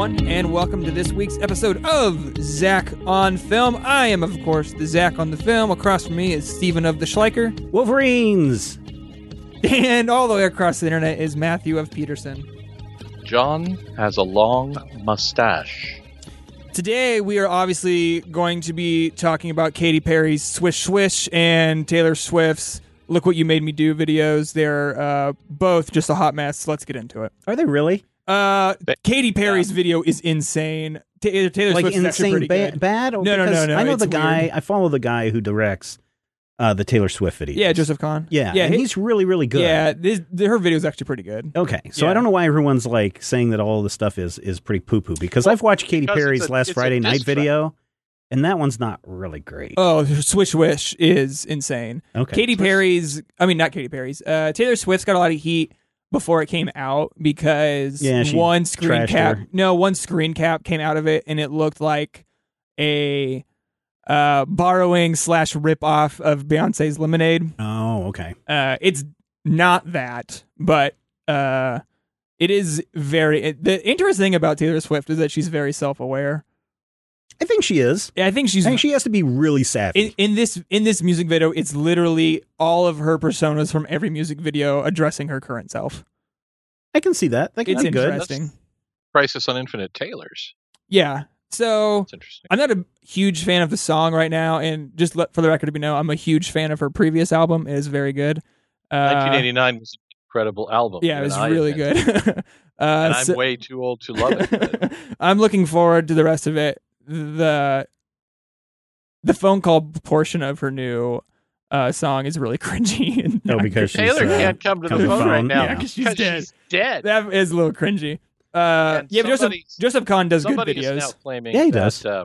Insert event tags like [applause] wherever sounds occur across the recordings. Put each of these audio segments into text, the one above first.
Everyone, and welcome to this week's episode of Zach on Film. I am, of course, the Zach on the Film. Across from me is Stephen of the Schleicher, Wolverines. and all the way across the internet is Matthew of Peterson. John has a long mustache. Today we are obviously going to be talking about Katy Perry's Swish Swish and Taylor Swift's Look What You Made Me Do videos. They're uh, both just a hot mess. Let's get into it. Are they really Uh, Katy Perry's video is insane. Ta- Taylor like Swift's is actually insane pretty ba- good. bad? No, no, no, Because no, I know the guy. weird. I follow the guy who directs uh, the Taylor Swift video. Yeah, Joseph Kahn. Yeah, yeah, and he- he's really, really good. Yeah, this, her video is actually pretty good. Okay, so Yeah. I don't know why everyone's like saying that all the stuff is is pretty poo poo because Well, I've watched Katy Perry's a- last Friday diss night track. video, and that one's not really great. Oh, Swish Wish is insane. okay, Katy Perry's, I mean, not Katy Perry's. Uh, Taylor Swift's got a lot of heat before it came out because Yeah, one screen cap, her. no, one screen cap came out of it, and it looked like a uh, borrowing slash rip off of Beyonce's Lemonade. Oh, okay. Uh, it's not that, but uh, it is very. It, the interesting thing about Taylor Swift is that she's very self aware. I think she is. I think she's I think she has to be really savvy. in, in this in this music video, it's literally all of her personas from every music video addressing her current self. I can see that. That can It's be good. interesting. Crisis on Infinite Taylors. Yeah. So It's interesting. I'm not a huge fan of the song right now, and just let, for the record to be known, I'm a huge fan of her previous album. It is very good. Uh, 1989 was an incredible album. yeah, it was really good. [laughs] uh, And I'm so- way too old to love it. [laughs] I'm looking forward to the rest of it. The the phone call portion of her new uh, song is really [laughs] cringy. And Oh, because she's, Taylor uh, can't come to the come to phone, the right phone, now yeah. 'cause she's dead. dead. that is a little cringy. Uh, yeah, Joseph somebody's- Joseph Kahn does good Somebody is now videos. claiming Yeah, he that, does. Uh,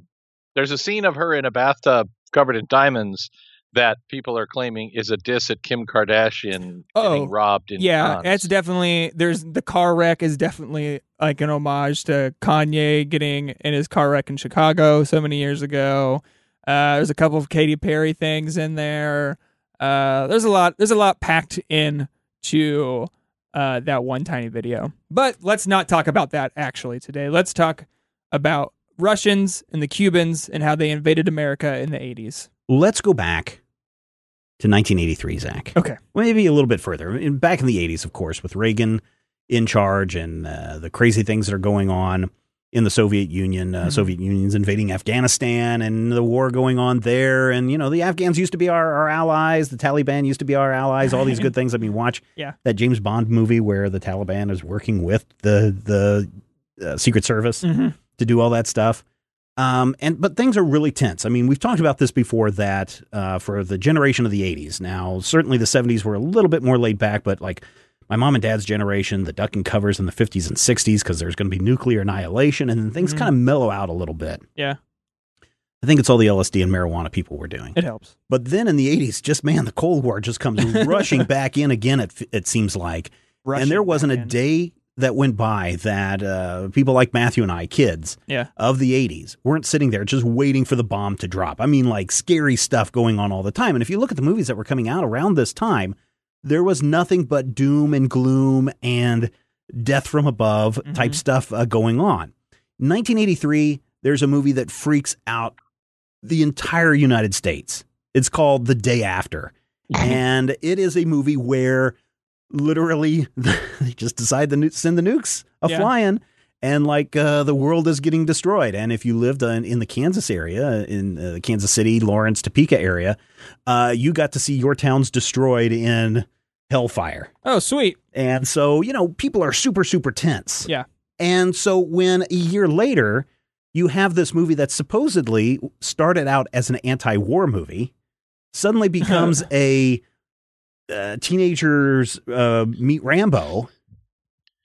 there's a scene of her in a bathtub covered in diamonds that people are claiming is a diss at Kim Kardashian Oh, getting robbed in Yeah, Cannes. it's definitely there's the car wreck is definitely like an homage to Kanye getting in his car wreck in Chicago so many years ago. Uh, there's a couple of Katy Perry things in there. Uh, there's a lot. There's a lot packed in to uh, that one tiny video. But let's not talk about that actually today. Let's talk about Russians and the Cubans and how they invaded America in the 80s. Let's go back to 1983, Zach. Okay. Maybe a little bit further. In- Back in the 80s, of course, with Reagan in charge and uh, the crazy things that are going on in the Soviet Union. Uh, Mhm. Soviet Union's invading Afghanistan and the war going on there. And, you know, the Afghans used to be our, our allies. The Taliban used to be our allies. All these [laughs] good things. I mean, watch Yeah. that James Bond movie where the Taliban is working with the, the uh, Secret Service Mm-hmm. to do all that stuff. Um, and but things are really tense. I mean, we've talked about this before that uh, for the generation of the '80s. Now, certainly the '70s were a little bit more laid back, but like my mom and dad's generation, the ducking covers in the '50s and '60s, because there's going to be nuclear annihilation, and then things Mhm. kind of mellow out a little bit. Yeah. I think it's all the LSD and marijuana people were doing. It helps. But then in the '80s, just man, the Cold War just comes [laughs] rushing back in again. It it seems like, and there wasn't a in. day that went by that uh, people like Matthew and I, kids Yeah. of the 80s, weren't sitting there just waiting for the bomb to drop. I mean, like scary stuff going on all the time. And if you look at the movies that were coming out around this time, there was nothing but doom and gloom and death from above type Mhm. stuff uh, going on. 1983, there's a movie that freaks out the entire United States. It's called The Day After. [laughs] and it is a movie where literally [laughs] they just decide to send the nukes a Yeah. flying and like uh, the world is getting destroyed and if you lived uh, in, in the kansas area in uh, the kansas city lawrence topeka area uh, you got to see your towns destroyed in hellfire Oh, sweet. and so you know people are super super tense Yeah. and so when a year later you have this movie that supposedly started out as an anti-war movie suddenly [laughs] becomes a uh, teenagers uh, meet Rambo,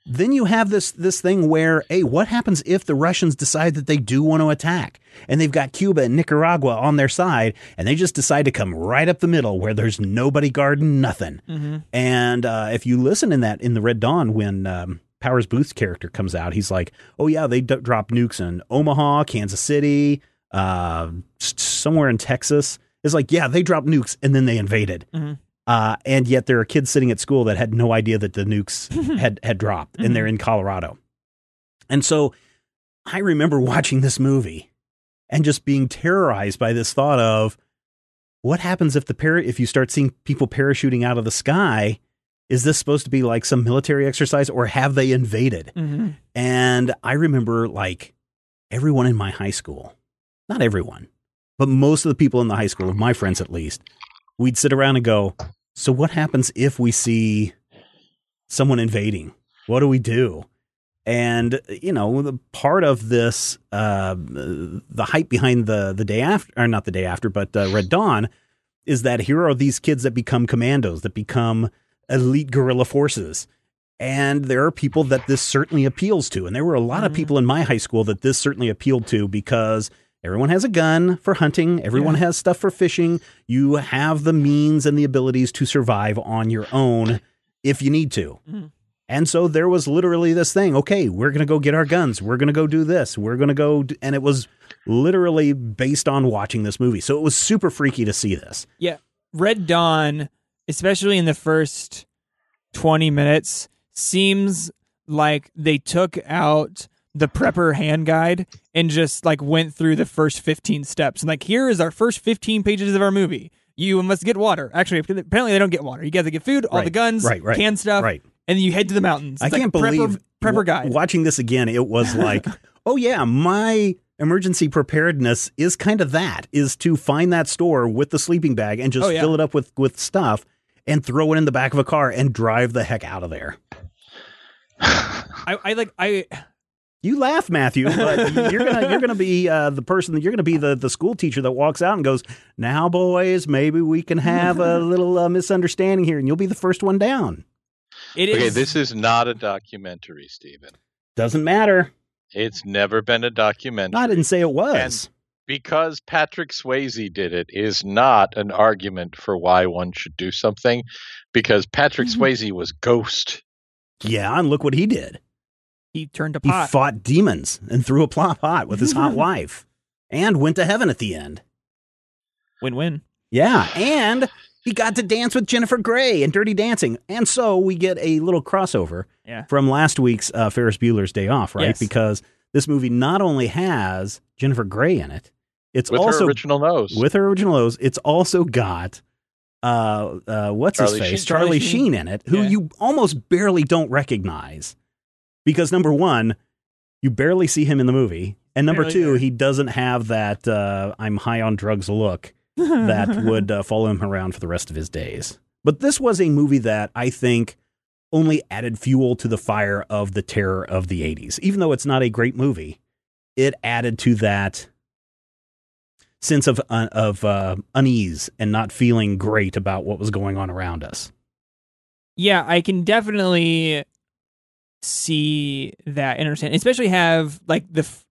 then you have this this thing where, hey, what happens if the Russians decide that they do want to attack, and they've got Cuba and Nicaragua on their side, and they just decide to come right up the middle where there's nobody guarding nothing. Mm-hmm. And uh, if you listen in that in the Red Dawn when um, Powers Boothe's character comes out, he's like, "Oh yeah, they d- dropped nukes in Omaha, Kansas City, uh, somewhere in Texas." It's like, yeah, they dropped nukes and then they invaded. Mhm. Uh, and yet there are kids sitting at school that had no idea that the nukes [laughs] had had dropped, and they're in Colorado. And so I remember [laughs] watching this movie and just being terrorized by this thought of what happens if the para- if you start seeing people parachuting out of the sky is this supposed to be like some military exercise or have they invaded Mm-hmm. and i remember like everyone in my high school not everyone but most of the people in the high school my friends at least we'd sit around and go so what happens if we see someone invading? What do we do? And you know the part of this uh, the hype behind the the day after or not the day after but uh, red dawn is that here are these kids that become commandos that become elite guerrilla forces. And there are people that this certainly appeals to. And there were a lot of Mhm. people in my high school that this certainly appealed to because everyone has a gun for hunting everyone Yeah. has stuff for fishing you have the means and the abilities to survive on your own if you need to Mhm. and so there was literally this thing okay we're going to go get our guns we're going to go do this we're going to go do, and it was literally based on watching this movie so it was super freaky to see this Yeah. Red Dawn, especially in the first 20 minutes, seems like they took out the prepper hand guide and just like went through the first 15 steps. And like, here is our first 15 pages of our movie. You must get water. Actually, apparently they don't get water. You to get food, all the guns, right, right, canned stuff, right and then you head to the mountains. I like can't prepper, believe prepper wa- guide. Watching this again, it was [laughs] like, oh yeah, my emergency preparedness is kind of that: is to find that store with the sleeping bag and just Oh, yeah. fill it up with with stuff and throw it in the back of a car and drive the heck out of there. I, I like I You laugh, Matthew, but you're gonna you're gonna be uh, the person that you're gonna be the the school teacher that walks out and goes, "Now, boys, maybe we can have a [laughs] little uh, misunderstanding here," and you'll be the first one down. it is Okay, this is not a documentary, Stephen. Doesn't matter. It's never been a documentary. I didn't say it was. because Patrick Swayze did it is not an argument for why one should do something because Patrick Mm-hmm. [laughs] Swayze was Ghost. Yeah, and look what he did. He turned a pot. He fought demons and threw a plop pot with his hot [laughs] wife and went to heaven at the end. Win win. Yeah, and he got to dance with Jennifer Grey in Dirty Dancing. And so we get a little crossover Yeah. from last week's uh, Ferris Bueller's Day Off, right? Yes. Because this movie not only has Jennifer Grey in it, it's With also her original nose. with her original nose, it's also got uh uh what's Charlie his face? Sheen. Charlie, Charlie Sheen. Sheen. in it, who Yeah. you almost barely don't recognize. Because number one, you barely see him in the movie. And number Barely two, there. he doesn't have that uh, I'm high on drugs look that [laughs] would uh, follow him around for the rest of his days. But this was a movie that I think only added fuel to the fire of the terror of the 80s. Even though it's not a great movie, it added to that sense of uh, of uh, unease and not feeling great about what was going on around us. Yeah, I can definitely see that and understand, especially have like the f-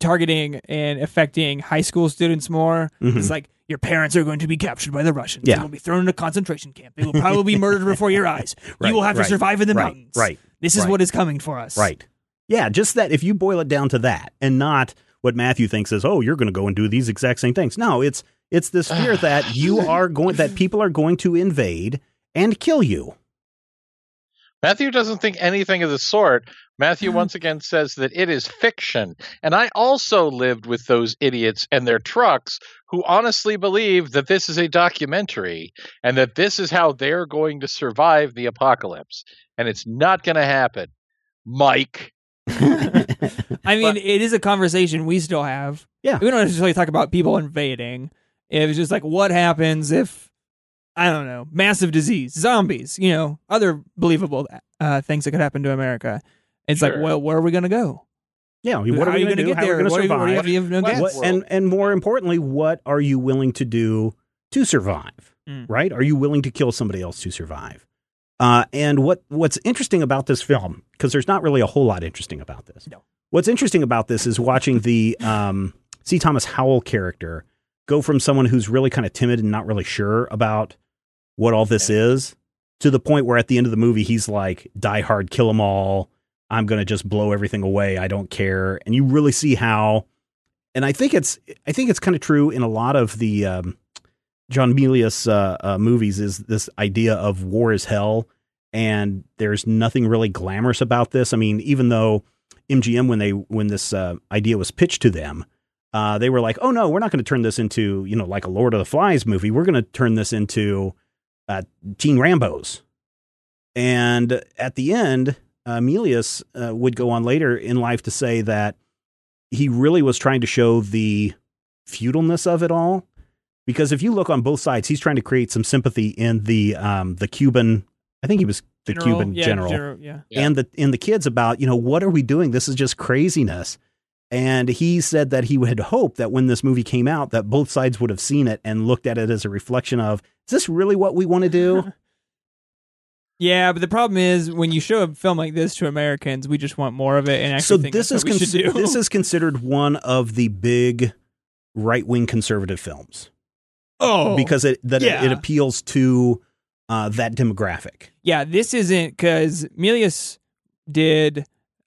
targeting and affecting high school students more. Mhm. It's like your parents are going to be captured by the Russians. Yeah. They will be thrown in a concentration camp. They will probably be murdered before your eyes. Right, [laughs] you will have right, to survive in the right, mountains. right, This is right. what is coming for us. Right. Yeah, just that if you boil it down to that and not what Matthew thinks is, oh, you're going to go and do these exact same things. No, it's it's this fear [sighs] that you are going that people are going to invade and kill you. Matthew doesn't think anything of the sort. Matthew hmm. once again says that it is fiction. And I also lived with those idiots and their trucks who honestly believe that this is a documentary and that this is how they're going to survive the apocalypse. And it's not going to happen. Mike. [laughs] I mean, But- it is a conversation we still have. Yeah. We don't necessarily talk about people invading. It was just like, what happens if, I don't know, massive disease, zombies, you know, other believable uh, things that could happen to America. It's like, well, where are we going to go? Yeah, what are we you going to do? get How are there? we going What to are what survive? no What- What- and and more importantly, what are you willing to do to survive? Mm. right? Are you willing to kill somebody else to survive? Uh, and what what's interesting about this film, because there's not really a whole lot interesting about this. No. What's interesting about this is watching the um, C. Thomas Howell character go from someone who's really kind of timid and not really sure about what all this is to the point where at the end of the movie he's like, "Die hard, kill them all. I'm gonna just blow everything away. I don't care." And you really see how. And I think it's I think it's kind of true in a lot of the um, John Milius uh, uh, movies is this idea of war is hell, and there's nothing really glamorous about this. I mean, even though MGM when they when this uh, idea was pitched to them, uh, they were like, "Oh no, we're not going to turn this into you know like a Lord of the Flies movie. We're going to turn this into uh, Teen Rambo's." And at the end, uh, Milius uh, would go on later in life to say that he really was trying to show the feudalness of it all because if you look on both sides, he's trying to create some sympathy in the um, the Cuban. I think he was the General, Cuban yeah, general, yeah. Yeah. and the and the kids about you know what are we doing? This is just craziness. And he said that he had hoped that when this movie came out, that both sides would have seen it and looked at it as a reflection of, is this really what we want to do? [laughs] Yeah, but the problem is when you show a film like this to Americans, we just want more of it and so this is what we cons- do. this is [laughs] considered one of the big right wing conservative films oh because it that it, it appeals to uh, that demographic. yeah, this isn't because Milius did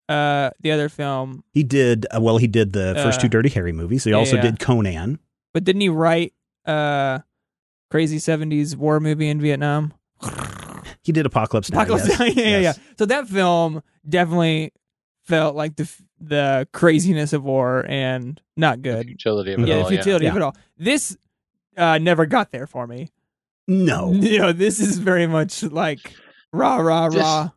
uh the other film, He did uh, well. He did the first Uh, two Dirty Harry movies. He yeah, also yeah. did Conan. but didn't he write uh crazy seventies war movie in Vietnam? [sighs] He did Apocalypse Now. Apocalypse yes. Now, [laughs] yeah, yeah, yeah. Yes. So that film definitely felt like the the craziness of war and not The good. futility of it Yeah, all. the futility of it all. This uh never got there for me. No. [laughs] You know, this is very much like rah rah This- rah.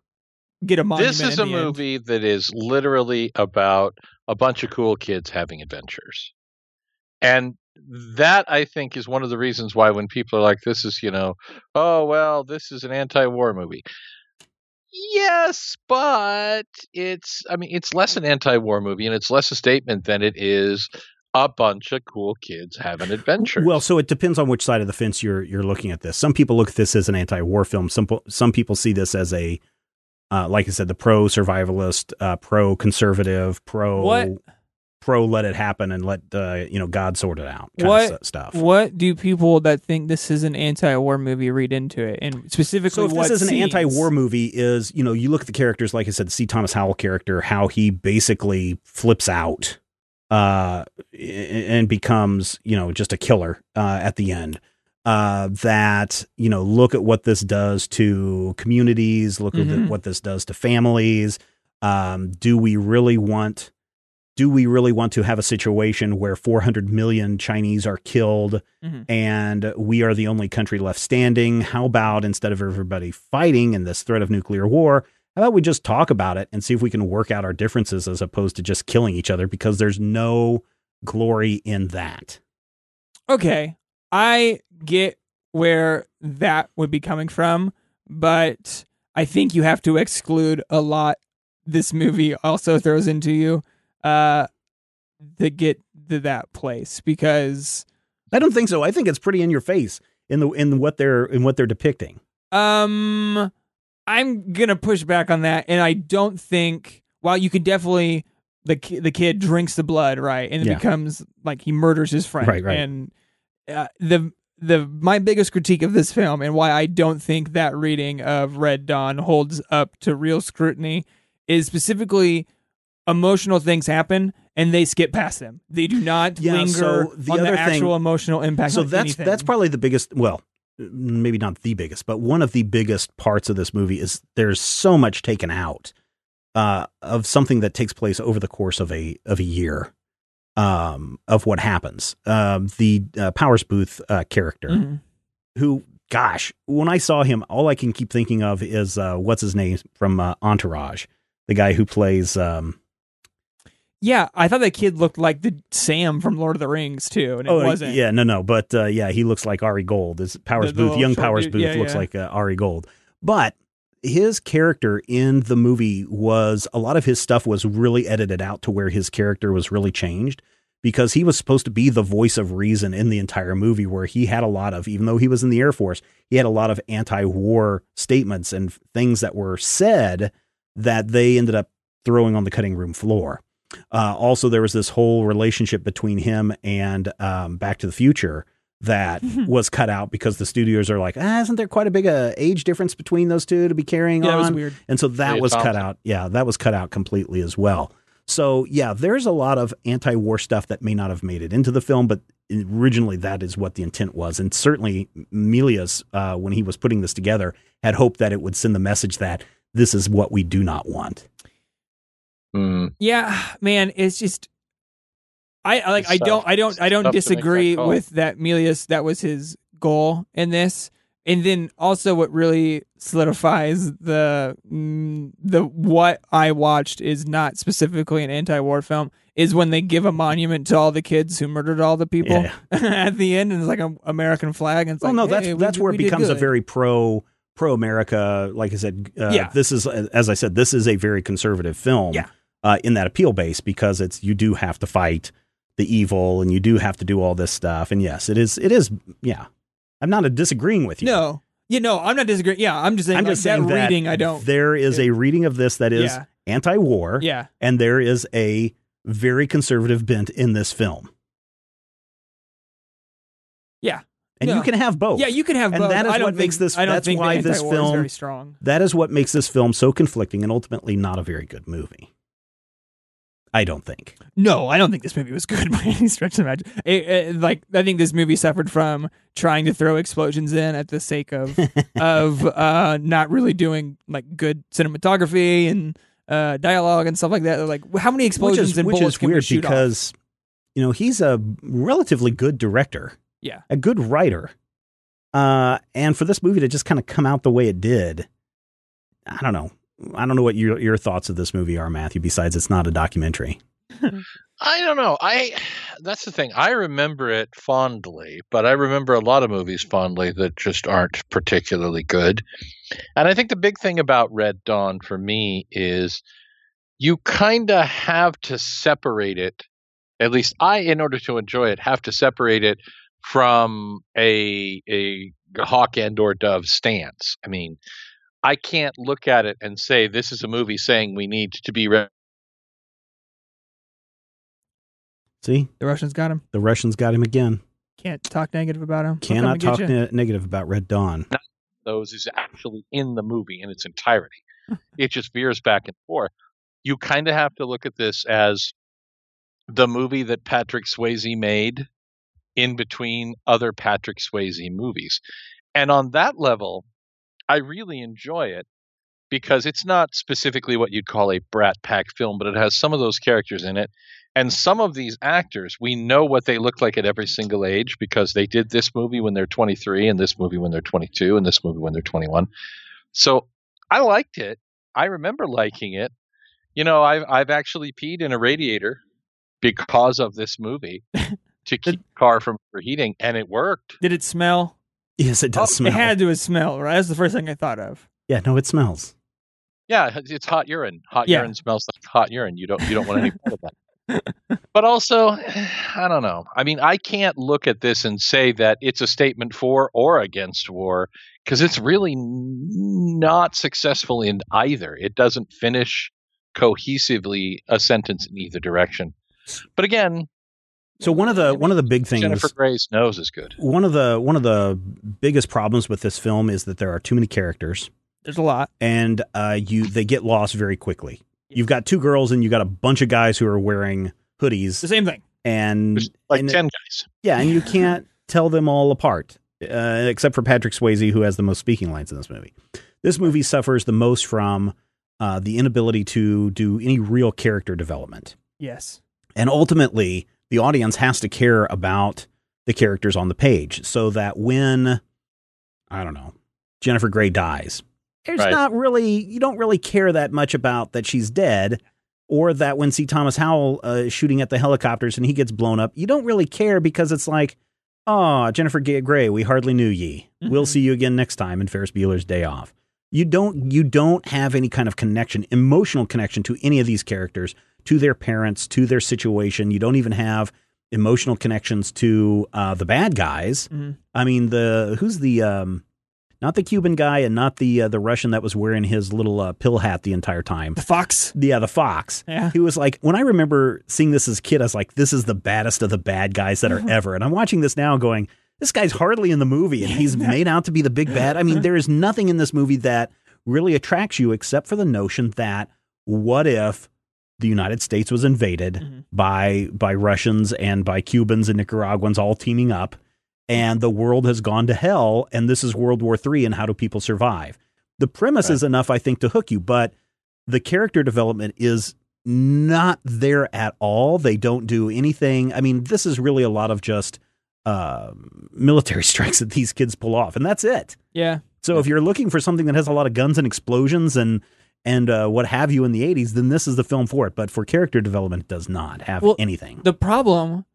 Get a. This is a the end. movie that is literally about a bunch of cool kids having adventures. And that I think is one of the reasons why when people are like, this is, you know, oh, well, this is an anti war movie. Yes, but it's, I mean, it's less an anti war movie and it's less a statement than it is a bunch of cool kids having adventures. Well, so it depends on which side of the fence you're you're looking at this. Some people look at this as an anti-war film. Some some people see this as a, uh, like I said, the pro survivalist, uh, pro conservative, pro What? pro let it happen and let uh, you know God sort it out kind What- of stuff. What do people that think this is an anti-war movie read into it, and specifically So if what this is an scenes? anti-war movie, is you know you look at the characters, like I said, C. Thomas Howell character, how he basically flips out uh, and becomes you know just a killer uh, at the end. Uh, that you know look at what this does to communities, look at Mhm. what this does to families. Um, do we really want? Do we really want to have a situation where 400 million Chinese are killed Mhm. and we are the only country left standing. How about instead of everybody fighting in this threat of nuclear war, how about we just talk about it and see if we can work out our differences as opposed to just killing each other because there's no glory in that. Okay, I get where that would be coming from, but I think you have to exclude a lot. This movie also throws into you uh, to get to that place because I don't think so. I think it's pretty in your face in the in what they're in what they're depicting. Um, I'm gonna push back on that, and I don't think. While you could definitely the ki- the kid drinks the blood, right, and it Yeah. becomes like he murders his friend, Right, right. And uh, the the my biggest critique of this film, and why I don't think that reading of Red Dawn holds up to real scrutiny, is specifically emotional things happen and they skip past them. They do not Yeah, linger so the on the other thing- actual emotional impact. so that's anything. that's probably the biggest well maybe not the biggest but one of the biggest parts of this movie is there's so much taken out uh, of something that takes place over the course of a of a year um, of what happens um, the uh, powers boothe uh, character Mhm. who gosh when i saw him all i can keep thinking of is uh, what's his name from uh, entourage the guy who plays um, Yeah, I thought that kid looked like the Sam from Lord of the Rings too, and it wasn't. Oh, Yeah, no, no, but uh, yeah, he looks like Ari Gold. Is Powers The- the Boothe, young Powers dude. Boothe Yeah, looks yeah. like uh, Ari Gold. But his character in the movie was a lot of his stuff was really edited out to where his character was really changed because he was supposed to be the voice of reason in the entire movie, where he had a lot of, even though he was in the Air Force, he had a lot of anti war statements and things that were said that they ended up throwing on the cutting room floor. Uh, also, there was this whole relationship between him and um, Back to the Future that was cut out because the studios are like, ah, isn't there quite a big uh, age difference between those two to be carrying Yeah, on? it was weird. And so that Leah was cut out. Yeah, that was cut out completely as well. So yeah, there's a lot of anti-war stuff that may not have made it into the film, but originally that is what the intent was. And certainly Milius, uh, when he was putting this together, had hoped that it would send the message that this is what we do not want. Hmm. Yeah, man, it's just I I- like I don't. I don't I don't tough to make that disagree with that Milius that was his goal in this. And then also what really solidifies the mm, the what I watched is not specifically an anti-war film is when they give a monument to all the kids who murdered all the people Yeah. [laughs] at the end and it's like an American flag and it's Well, like no, that's hey, we- that's where we it becomes a very pro pro America. Like I said, uh, Yeah. this is as I said, this is a very conservative film. Yeah. Uh, in that appeal base because it's you do have to fight the evil and you do have to do all this stuff. And yes, it is. It is. Yeah, I'm not disagreeing with you. No. You know, I'm not disagreeing. Yeah, I'm just saying I'm like, just saying that that reading I don't There is a reading of this that is Yeah. anti-war, Yeah. and there is a very conservative bent in this film. Yeah. and No. you can have both. Yeah, you can have And both. that is what makes think- this- I don't that's why this film- very strong. That is what makes this film so conflicting and ultimately not a very good movie. I don't think. No, I don't think this movie was [laughs] good by any stretch of the imagination. Like I think this movie suffered from trying to throw explosions in at the sake of [laughs] of uh, not really doing like good cinematography and uh, dialogue and stuff like that. Like, how many explosions which is, and which bullets is can we weird shoot off? because you know he's a relatively good director, Yeah, a good writer, uh, and for this movie to just kind of come out the way it did, I don't know. I don't know what your your thoughts of this movie are, Matthew. Besides, it's not a documentary. [laughs] I don't know. I that's the thing. I remember it fondly, but I remember a lot of movies fondly that just aren't particularly good. And I think the big thing about Red Dawn for me is you kind of have to separate it. At least I, in order to enjoy it, have to separate it from a a hawk and or dove stance. I mean, I can't look at it and say this is a movie saying we need to be re- See, the Russians got him. the Russians got him again. Can't talk negative about him. Cannot talk ne- negative about Red Dawn. those is actually in the movie in its entirety. [laughs] it just veers back and forth. You kind of have to look at this as the movie that Patrick Swayze made in between other Patrick Swayze movies. And on that level, I really enjoy it because it's not specifically what you'd call a Brat Pack film, but it has some of those characters in it. And some of these actors, we know what they look like at every single age because they did this movie when they're 23, and this movie when they're 22, and this movie when they're 21. So I liked it. I remember liking it. You know, I've I've actually peed in a radiator because of this movie [laughs] to keep the car from overheating, and it worked. Did it smell? Yes, it does Oh, smell. It had to have smelled, right? That's the first thing I thought of. yeah, no, it smells. Yeah, it's hot urine. Hot Yeah. urine smells like hot urine. You don't you don't want any part of that. [laughs] But also, I don't know. I mean, I can't look at this and say that it's a statement for or against war because it's really not successful in either. It doesn't finish cohesively a sentence in either direction. But again, So one of the one of the big things Jennifer Grey's nose is good. one of the one of the biggest problems with this film is that there are too many characters There's a lot. and uh, you they get lost very quickly. You've got two girls and you got a bunch of guys who are wearing hoodies The same thing. and There's like and- 10 guys. yeah, and you can't tell them all apart, uh, except for Patrick Swayze, who has the most speaking lines in this movie. This movie suffers the most from uh, the inability to do any real character development. Yes. And ultimately, the audience has to care about the characters on the page so that when, I don't know, Jennifer Grey dies, there's Right. not really, you don't really care that much about that she's dead. Or that when C. Thomas Howell uh, is shooting at the helicopters and he gets blown up, you don't really care because it's like, oh, Jennifer Grey, we hardly knew ye. We'll Mhm. see you again next time in Ferris Bueller's Day Off. You don't you don't have any kind of connection, emotional connection to any of these characters, to their parents, to their situation. You don't even have emotional connections to uh, the bad guys. Mhm. I mean, the who's the um, not the Cuban guy and not the uh, the Russian that was wearing his little uh, pill hat the entire time. The fox. Yeah, the fox. Yeah. He was like, when I remember seeing this as a kid, I was like, this is the baddest of the bad guys that are ever. And I'm watching this now going, this guy's hardly in the movie and he's [laughs] made out to be the big bad. I mean, there is nothing in this movie that really attracts you except for the notion that what if the United States was invaded Mhm. by by Russians and by Cubans and Nicaraguans all teaming up and the world has gone to hell and this is World War III and how do people survive? The premise Right. is enough I think to hook you, but the character development is not there at all. They don't do anything. I mean, this is really a lot of just uh, military [laughs] strikes that these kids pull off, and that's it. Yeah. So if you're looking for something that has a lot of guns and explosions and and uh, what have you in the 80s, then this is the film for it. But for character development, it does not have Well, anything. The problem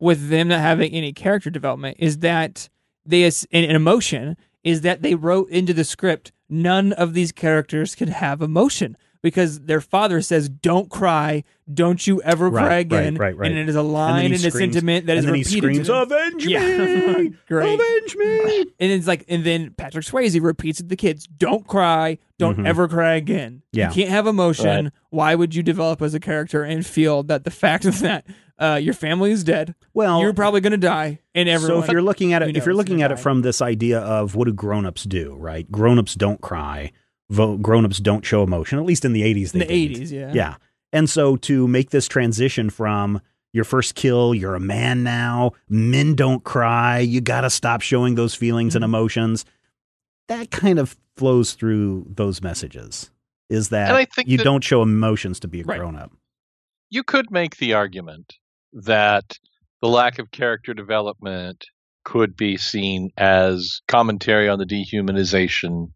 with them not having any character development is that they an emotion is that they wrote into the script none of these characters could have emotion because their father says don't cry don't you ever Right, cry again right, right. right. and it is a line he and a screams- sentiment that and is then he repeated screams, to them. "Avenge Yeah. me! [laughs] Great. Avenge me!" and it's like and then Patrick Swayze repeats it to the kids don't cry don't Mhm. ever cry again Yeah. you can't have emotion Right. why would you develop as a character and feel that the fact [laughs] that uh, your family is dead Well, you're probably going to die and everyone So if you're looking at it, if you're looking who at it from this idea of what do grown-ups do, right? Grown-ups don't cry. Vo- grown-ups don't show emotion. At least in the 80s, in they the didn't. 80s yeah Yeah. And so to make this transition from your first kill, you're a man now, men don't cry, you got to stop showing those feelings and Mhm. emotions. That kind of flows through those messages. Is that And I think you that- don't show emotions to be a Right. grown up. you could make the argument that the lack of character development could be seen as commentary on the dehumanization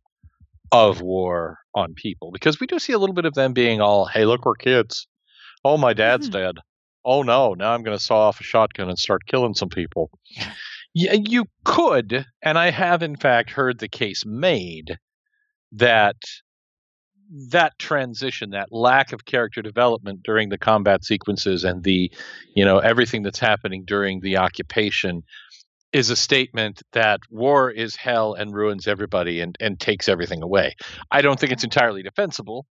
of war on people because we do see a little bit of them being all hey look we're kids. Oh my dad's Mhm. dead. Oh no now i'm going to saw off a shotgun and start killing some people. Yeah you could and i have in fact heard the case made that that transition, that lack of character development during the combat sequences and the, you know, everything that's happening during the occupation is a statement that war is hell and ruins everybody and, and takes everything away. I don't think it's entirely defensible,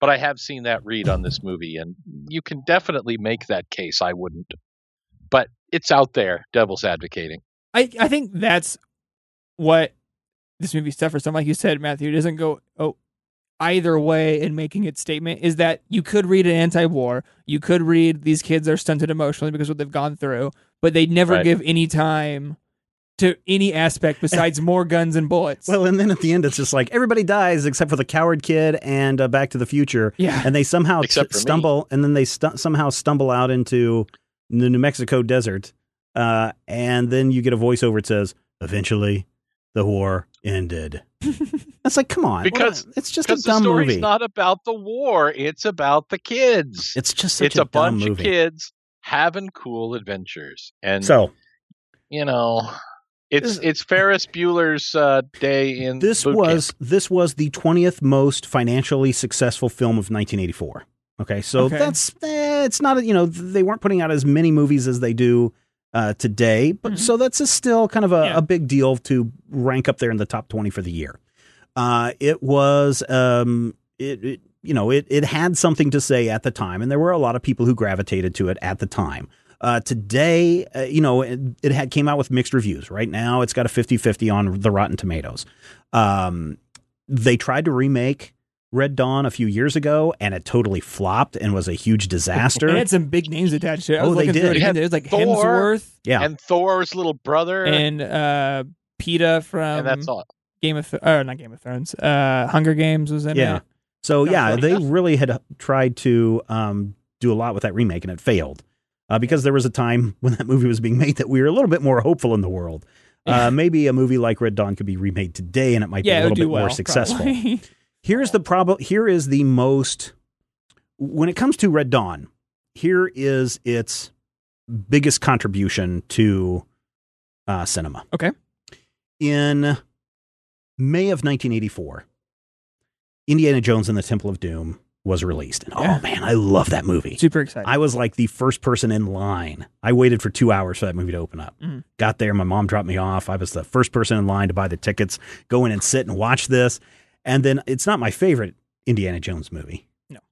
but I have seen that read on this movie, and you can definitely make that case. I wouldn't. But it's out there, devil's advocating. I, I think that's what this movie suffers from. Like you said, Matthew, it doesn't go oh either way in making its statement. Is that you could read an anti-war, you could read these kids are stunted emotionally because of what they've gone through, but they never Right. give any time to any aspect [laughs] besides more guns and bullets. Well, and then at the end, it's just like everybody dies except for the coward kid and uh, Back to the Future. yeah, and they somehow Except t- stumble, and then they stu- somehow stumble out into the New Mexico desert, uh, and then you get a voiceover that says, "Eventually, the war ended." [laughs] That's like, come on, Because- Well, it's just a Because the dumb story's movie. not about the war; it's about the kids. it's just such it's a, a, dumb bunch movie. of kids having cool adventures, and So you know, it's it's Ferris Bueller's uh, day in this was camp. this was the twentieth most financially successful film of 1984. Okay, so Okay. that's eh, it's not a- you know they weren't putting out as many movies as they do uh, today, but Mhm. so that's a still kind of a, Yeah. a big deal to rank up there in the top 20 for the year. Uh, it was um, it, it you know it it had something to say at the time, and there were a lot of people who gravitated to it at the time. Uh, today, uh, you know, it, it had came out with mixed reviews. Right now, it's got a 50-50 on the Rotten Tomatoes. Um, they tried to remake Red Dawn a few years ago, and it totally flopped and was a huge [laughs] disaster. it had some big names attached to it. I was Oh, they did. it It again. had There's like Thor. Hemsworth yeah, and Thor's little brother, and uh, Peeta from and that's all. Game of Th- or not Game of Thrones. Uh, Hunger Games was in Yeah. it. So Sounds yeah, they really had tried to um, do a lot with that remake, and it failed uh, because there was a time [laughs] when that movie was being made that we were a little bit more hopeful in the world. [laughs] Uh, maybe a movie like Red Dawn could be remade today, and it might Yeah, be a little bit well. more successful. [laughs] Here's the problem. Here is the most when it comes to Red Dawn. Here is its biggest contribution to uh, cinema. Okay. In May of 1984, Indiana Jones and the Temple of Doom was released. And Yeah. oh man, I love that movie. Super excited. I was like the first person in line. I waited for two hours for that movie to open up. Mhm. Got there, my mom dropped me off. I was the first person in line to buy the tickets, go in and sit and watch this. And then it's not my favorite Indiana Jones movie.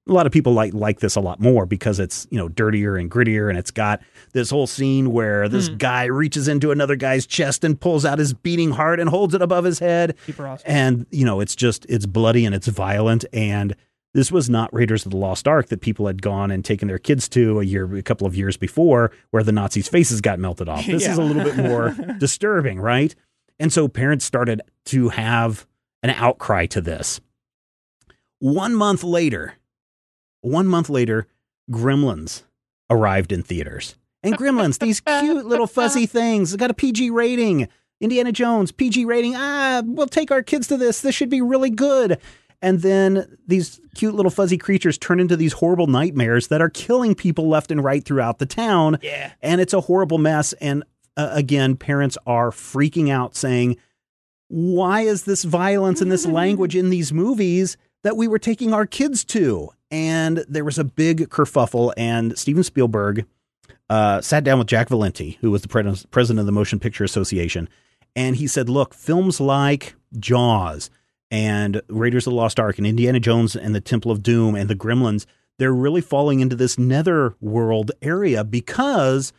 A lot of people like like this a lot more because it's, you know, dirtier and grittier and it's got this whole scene where this Hmm. guy reaches into another guy's chest and pulls out his beating heart and holds it above his head Super awesome. and you know it's just it's bloody and it's violent and this was not Raiders of the Lost Ark that people had gone and taken their kids to a year a couple of years before where the Nazis faces got melted off. [laughs] This is a little bit more [laughs] disturbing, right? And so parents started to have an outcry to this. 1 month later, 1 month later, Gremlins arrived in theaters. And Gremlins, these [laughs] cute little fuzzy things, got a PG rating. Indiana Jones, PG rating. Ah, we'll take our kids to this. This should be really good. And then these cute little fuzzy creatures turn into these horrible nightmares that are killing people left and right throughout the town. yeah. And it's a horrible mess. And uh, again, parents are freaking out saying, why is this violence and this [laughs] language in these movies that we were taking our kids to? And there was a big kerfuffle, and Steven Spielberg uh, sat down with Jack Valenti, who was the pres- president of the Motion Picture Association, and he said, Look, films like Jaws and Raiders of the Lost Ark and Indiana Jones and the Temple of Doom and the Gremlins, they're really falling into this netherworld area because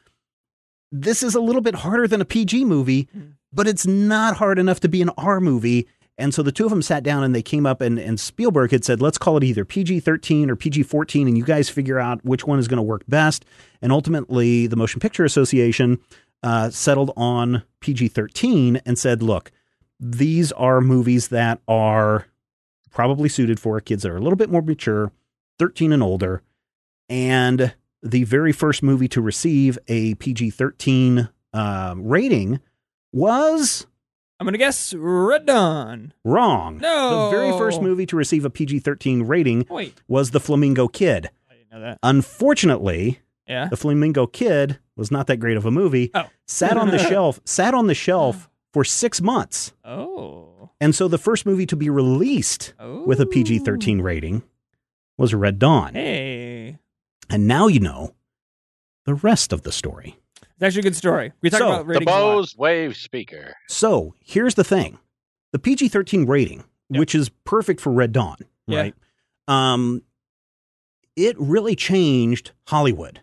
this is a little bit harder than a PG movie, but it's not hard enough to be an R movie. And so the two of them sat down and they came up and, and Spielberg had said, let's call it either PG 13 or PG 14, and you guys figure out which one is going to work best. And ultimately, the Motion Picture Association uh, settled on PG 13 and said, look, these are movies that are probably suited for kids that are a little bit more mature, 13 and older. And the very first movie to receive a PG 13 uh, rating was I'm gonna guess Red Dawn. wrong. No. The very first movie to receive a PG 13 rating Wait, was The Flamingo Kid. I didn't know that. Unfortunately, Yeah. The Flamingo Kid was not that great of a movie. Oh. Sat on the [laughs] shelf, sat on the shelf for six months. Oh. And so the first movie to be released Oh. with a oh. PG 13 rating was Red Dawn. Hey, And now you know the rest of the story. It's actually a good story. We talk So, about The ratings a. Bose Wave speaker. So here's the thing the PG 13 rating, Yep. which is perfect for Red Dawn, Yeah. right? Um, it really changed Hollywood.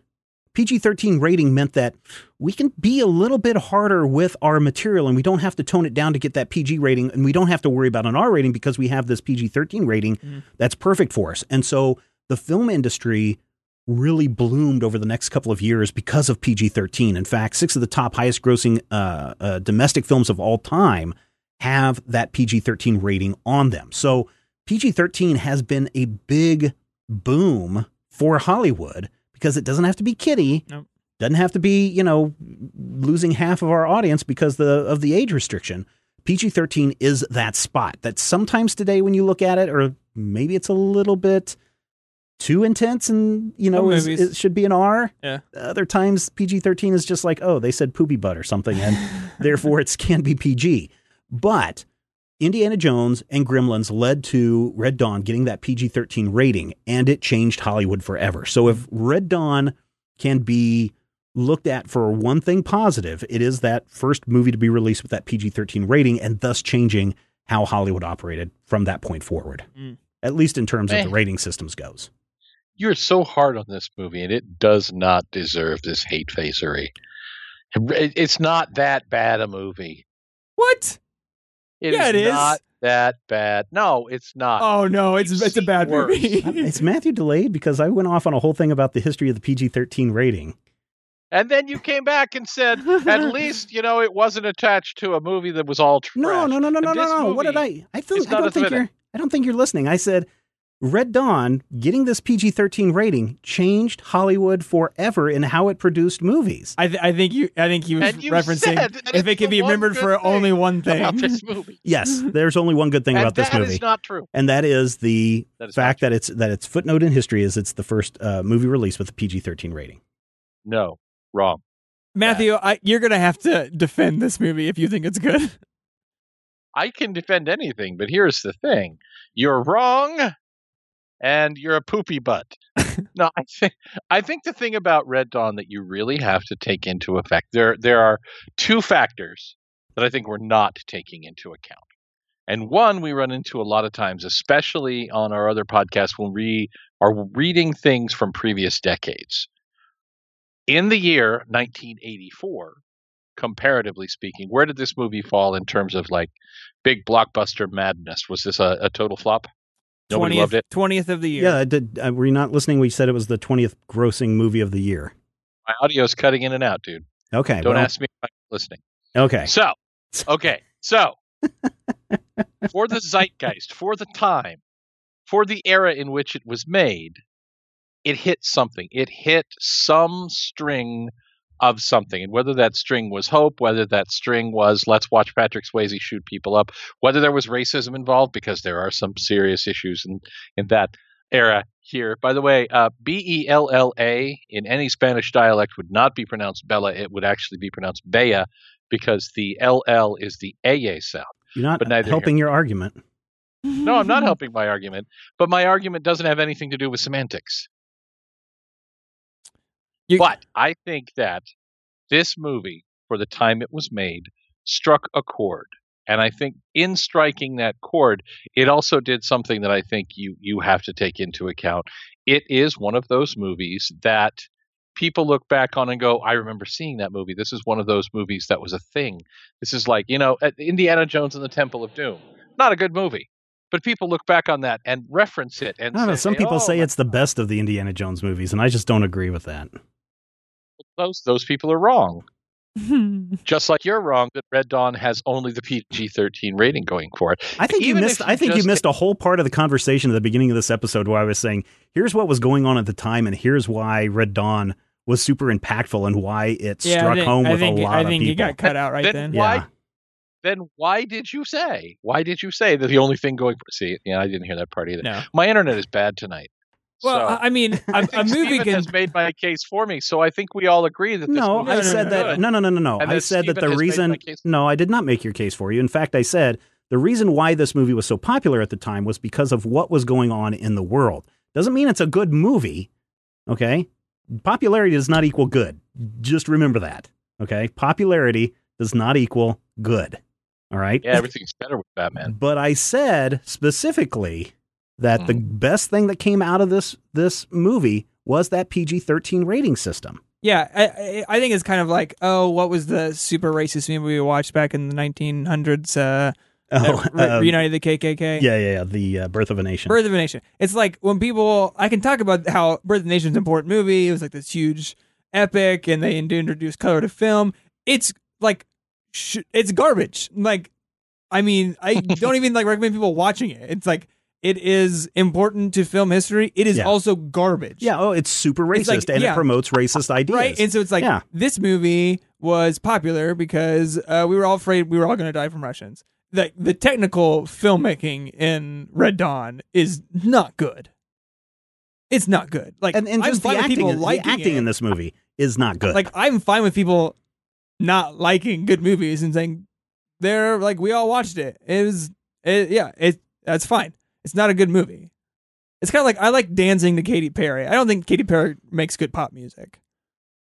PG 13 rating meant that we can be a little bit harder with our material and we don't have to tone it down to get that PG rating and we don't have to worry about an R rating because we have this PG 13 rating Mhm. that's perfect for us. And so the film industry really bloomed over the next couple of years because of PG 13. In fact, six of the top highest grossing uh, uh, domestic films of all time have that PG 13 rating on them. So PG 13 has been a big boom for Hollywood because it doesn't have to be kiddie. Nope. Doesn't have to be, you know, losing half of our audience because the, of the age restriction. PG 13 is that spot that sometimes today, when you look at it, or maybe it's a little bit too intense and, you know, is, it should be an R. Yeah. Other times, PG 13 is just like, oh, they said poopy butt or something, and [laughs] therefore it can be PG. But Indiana Jones and Gremlins led to Red Dawn getting that PG 13 rating, and it changed Hollywood forever. So if Red Dawn can be looked at for one thing positive, it is that first movie to be released with that PG 13 rating, and thus changing how Hollywood operated from that point forward, Mm. at least in terms of Eh. the rating systems goes. You're so hard on this movie, and it does not deserve this hate facery. It's not that bad a movie. What? It Yeah, is it is. not that bad. No, it's not. Oh no, it's it's a bad Worse. movie. It's Matthew delayed because I went off on a whole thing about the history of the PG 13 rating. And then you came back and said, at [laughs] least you know it wasn't attached to a movie that was all trash. No, no, no, no, And no, this no, no. What did I? I, feel, I don't think thriller. you're. I don't think you're listening. I said, Red Dawn getting this PG-13 rating changed Hollywood forever in how it produced movies. I th- I think you I think he was referencing if it could the be one remembered good for thing only one thing. about this [laughs] movie. Yes, there's only one good thing about this movie, is not true. and that is the That is fact that it's that its footnote in history is it's the first uh, movie released with a PG-13 rating. No, wrong. Matthew, I, you're gonna have to defend this movie if you think it's good. I can defend anything, but here's the thing: you're wrong, and you're a poopy butt. no, I think I think the thing about Red Dawn that you really have to take into effect there there are two factors that I think we're not taking into account. And one we run into a lot of times, especially on our other podcasts when we are reading things from previous decades. In the year 1984, comparatively speaking, where did this movie fall in terms of like big blockbuster madness? Was this a, a total flop? Nobody 20th, loved it. 20th of the year. Yeah, I did. Uh, were you not listening? We said it was the twentieth grossing movie of the year. My audio's cutting in and out, dude. Okay, Don't well, ask me if I'm listening. Okay, So, okay, so [laughs] for the zeitgeist, for the time, for the era in which it was made, it hit something. It hit some string of something. And whether that string was hope, whether that string was let's watch Patrick Swayze shoot people up, whether there was racism involved, because there are some serious issues in, in that era here. By the way, uh, B E L L A in any Spanish dialect would not be pronounced Bella. It would actually be pronounced Bella because the LL is the AA sound. you're not but neither helping your argument. No, I'm not helping my argument, but my argument doesn't have anything to do with semantics. You- But I think that this movie, for the time it was made, struck a chord. And I think in striking that chord, it also did something that I think you you have to take into account. It is one of those movies that people look back on and go, I remember seeing that movie. This is one of those movies that was a thing. This is like, you know, uh, Indiana Jones and the Temple of Doom. Not a good movie. But people look back on that and reference it and know. Some people "Oh, say it's the best of the Indiana Jones movies, and I just don't agree with that. Those those people are wrong. [laughs] Just like you're wrong that Red Dawn has only the PG-13 rating going for it. I think you missed. if I think you missed a whole part of the conversation at the beginning of this episode where I was saying, "Here's what was going on at the time, and here's why Red Dawn was super impactful, and why it yeah, struck think, home I with think, a lot I of think people." you got cut out right Then then. why- yeah, Then why did you say? Why did you say that the only thing going for See, yeah, I didn't hear that part either. No. My internet is bad tonight. Well, so, I I mean, a, [laughs] I a think movie can. has made my case for me, so I think we all agree that this no, movie I is said that. good. No, no, no, no, no. I that said that the reason. No, I did not make your case for you. In fact, I said the reason why this movie was so popular at the time was because of what was going on in the world. Doesn't mean it's a good movie. Okay, popularity does not equal good. Just remember that. Okay, popularity does not equal good. All right. Yeah, everything's better with Batman. But I said specifically that the best thing that came out of this this movie was that PG thirteen rating system. Yeah, I, I- think it's kind of like, oh, what was the super racist movie we watched back in the 1900s? Uh, [laughs] re- uh, reunited the KKK. yeah, yeah, yeah. The uh, Birth of a Nation. Birth of a Nation. It's like when people, I can talk about how Birth of a Nation is an important movie. It was like this huge epic, and they introduced color to film. It's like, sh- it's garbage. Like, I mean, I [laughs] don't even like recommend people watching it. It's like it is important to film history. It is Yeah. also garbage. yeah, oh, it's super It's racist like- and yeah. it promotes racist ideas. Right, and so it's like Yeah. this movie was popular because uh, we were all afraid we were all going to die from Russians. The the technical filmmaking in Red Dawn is not good. It's not good. Like and, and I'm just the fine with acting, people the acting it. in this movie is not good. Like I'm fine with people not liking good movies and saying they're like we all watched it. It was it, yeah, it that's fine. It's not a good movie. It's kind of like I like dancing to Katy Perry. I don't think Katy Perry makes good pop music.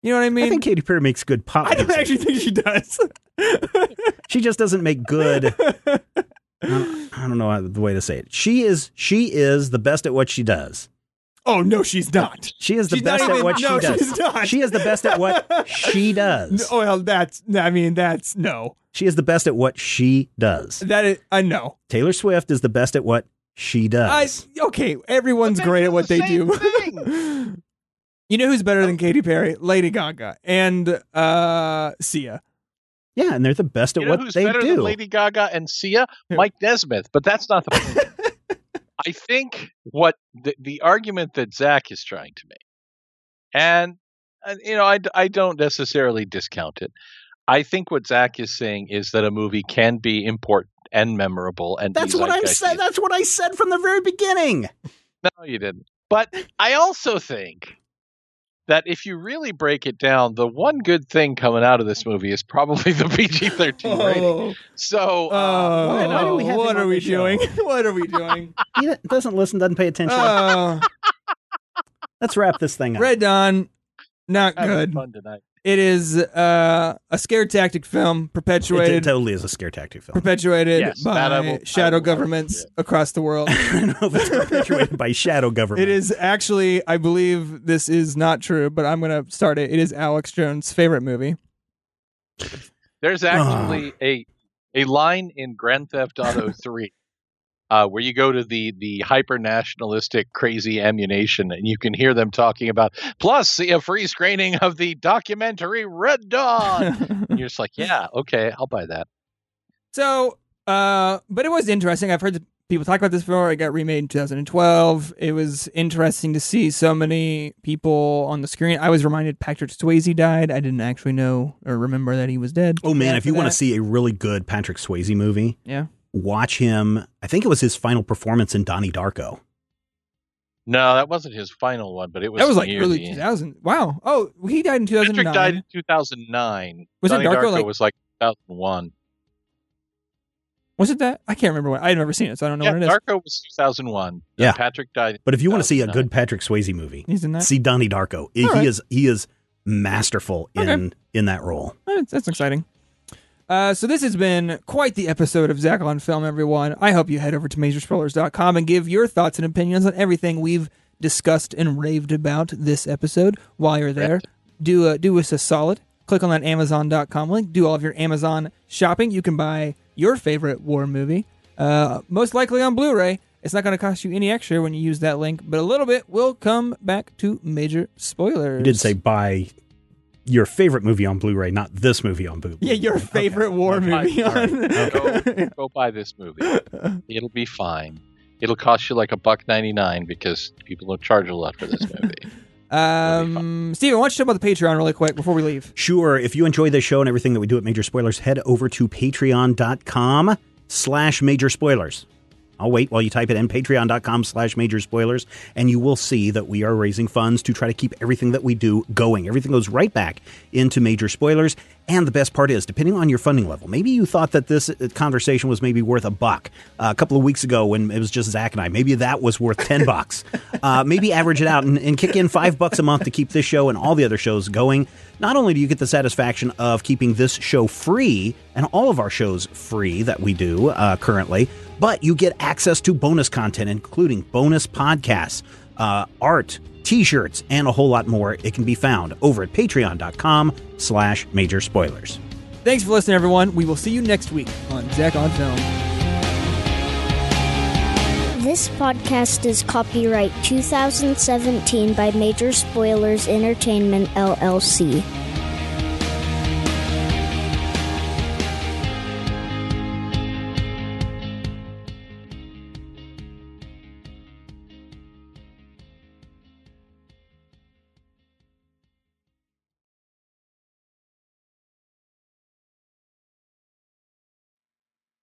You know what I mean? I think Katy Perry makes good pop. I don't music. actually think she does. [laughs] She just doesn't make good. I don't, I don't know how- the way to say it. She is she is the best at what she does. oh no, she's not. She is the She's best even- at what no, she does. she's not. She is the best at what [laughs] she does. No, well, that's. I mean, that's no. She is the best at what she does. That is. I know. Taylor Swift is the best at what she I does. okay. Everyone's great at what the they do. [laughs] you know who's better than Katy Perry? Lady Gaga and uh Sia. yeah, and they're the best at You know what who's they better do. than Lady Gaga and Sia? Mike Nesmith. But that's not the [laughs] point. I think what the, the argument that Zach is trying to make, and, and you know, I, I don't necessarily discount it. I think what Zach is saying is that a movie can be important and memorable, and That's be what I'm zeitgeisty. saying. That's what I said from the very beginning. No, you didn't. But I also think that if you really break it down, the one good thing coming out of this movie is probably the [laughs] PG 13 rating. Oh, So, uh, oh, why- why do we have what are we show? doing? [laughs] what are we doing? [laughs] He doesn't listen, doesn't pay attention. Oh, Let's wrap this thing up. Red Dawn, not good. fun tonight. It is uh, a scare tactic film It, it perpetuated totally is a scare tactic film. perpetuated Yes, by will- shadow will governments with. across the world. [laughs] I don't know if it's perpetuated by shadow government. [laughs] It is actually, I believe this is not true, but I'm going to start it. It is Alex Jones' favorite movie. There's actually a a line in Grand Theft Auto 3 uh, where you go to the the hyper nationalistic crazy ammunition and you can hear them talking about plus see a free screening of the documentary Red Dawn. [laughs] and you're just like, yeah, okay, I'll buy that. so, uh, but it was interesting. I've heard people talk about this before. It got remade in 2012. It was interesting to see so many people on the screen. I was reminded Patrick Swayze died. I didn't actually know or remember that he was dead. oh man, if after you want to see a really good Patrick Swayze movie, Yeah. Watch him. I think it was his final performance in Donnie Darko. No, that wasn't his final one, but it was That was like near early the end. 2000. Wow. Oh, he died in 2009. Patrick died in 2009. Was it Darko, Darko like- was like 2001. Was it that? I can't remember what. I've never seen it, so I don't know Yeah, what it is. Darko was 2001. Yeah. Patrick died. But if you want to see a good Patrick Swayze movie, He's in that. see Donnie Darko. He All right. is he is masterful in Okay. in that role. That's, that's exciting. Uh, so this has been quite the episode of Zach on Film, everyone. I hope you head over to majorspoilers.com and give your thoughts and opinions on everything we've discussed and raved about this episode. While you're there, do uh, do us a solid. Click on that Amazon.com link. Do all of your Amazon shopping. You can buy your favorite war movie, uh, most likely on Blu-ray. It's not going to cost you any extra when you use that link, but a little bit will come back to major spoilers. You did say buy your favorite movie on Blu-ray, not this movie on Blu-ray. yeah, your favorite war Okay, movie. all right, on- Go, go buy this movie. It'll be fine. It'll cost you like a buck ninety nine because people don't charge a lot for this movie. [laughs] Um, Steven, why don't you talk about the Patreon really quick before we leave? Sure. If you enjoy this show and everything that we do at Major Spoilers, head over to patreon.com slash major spoilers. I'll wait while you type it in, patreon.com slash major spoilers, and you will see that we are raising funds to try to keep everything that we do going. Everything goes right back into major spoilers. And the best part is, depending on your funding level, maybe you thought that this uh, conversation was maybe worth a buck uh, a couple of weeks ago when it was just Zach and I. Maybe that was worth 10 [laughs] bucks. Uh, maybe average it out and, and kick in five bucks a month to keep this show and all the other shows going. Not only do you get the satisfaction of keeping this show free and all of our shows free that we do uh, currently, but you get access to bonus content, including bonus podcasts, uh, art, t-shirts, and a whole lot more. It can be found over at patreon.com slash major spoilers. Thanks for listening, everyone. We will see you next week on Zach on Film. This podcast is copyright 2017 by Major Spoilers Entertainment LLC.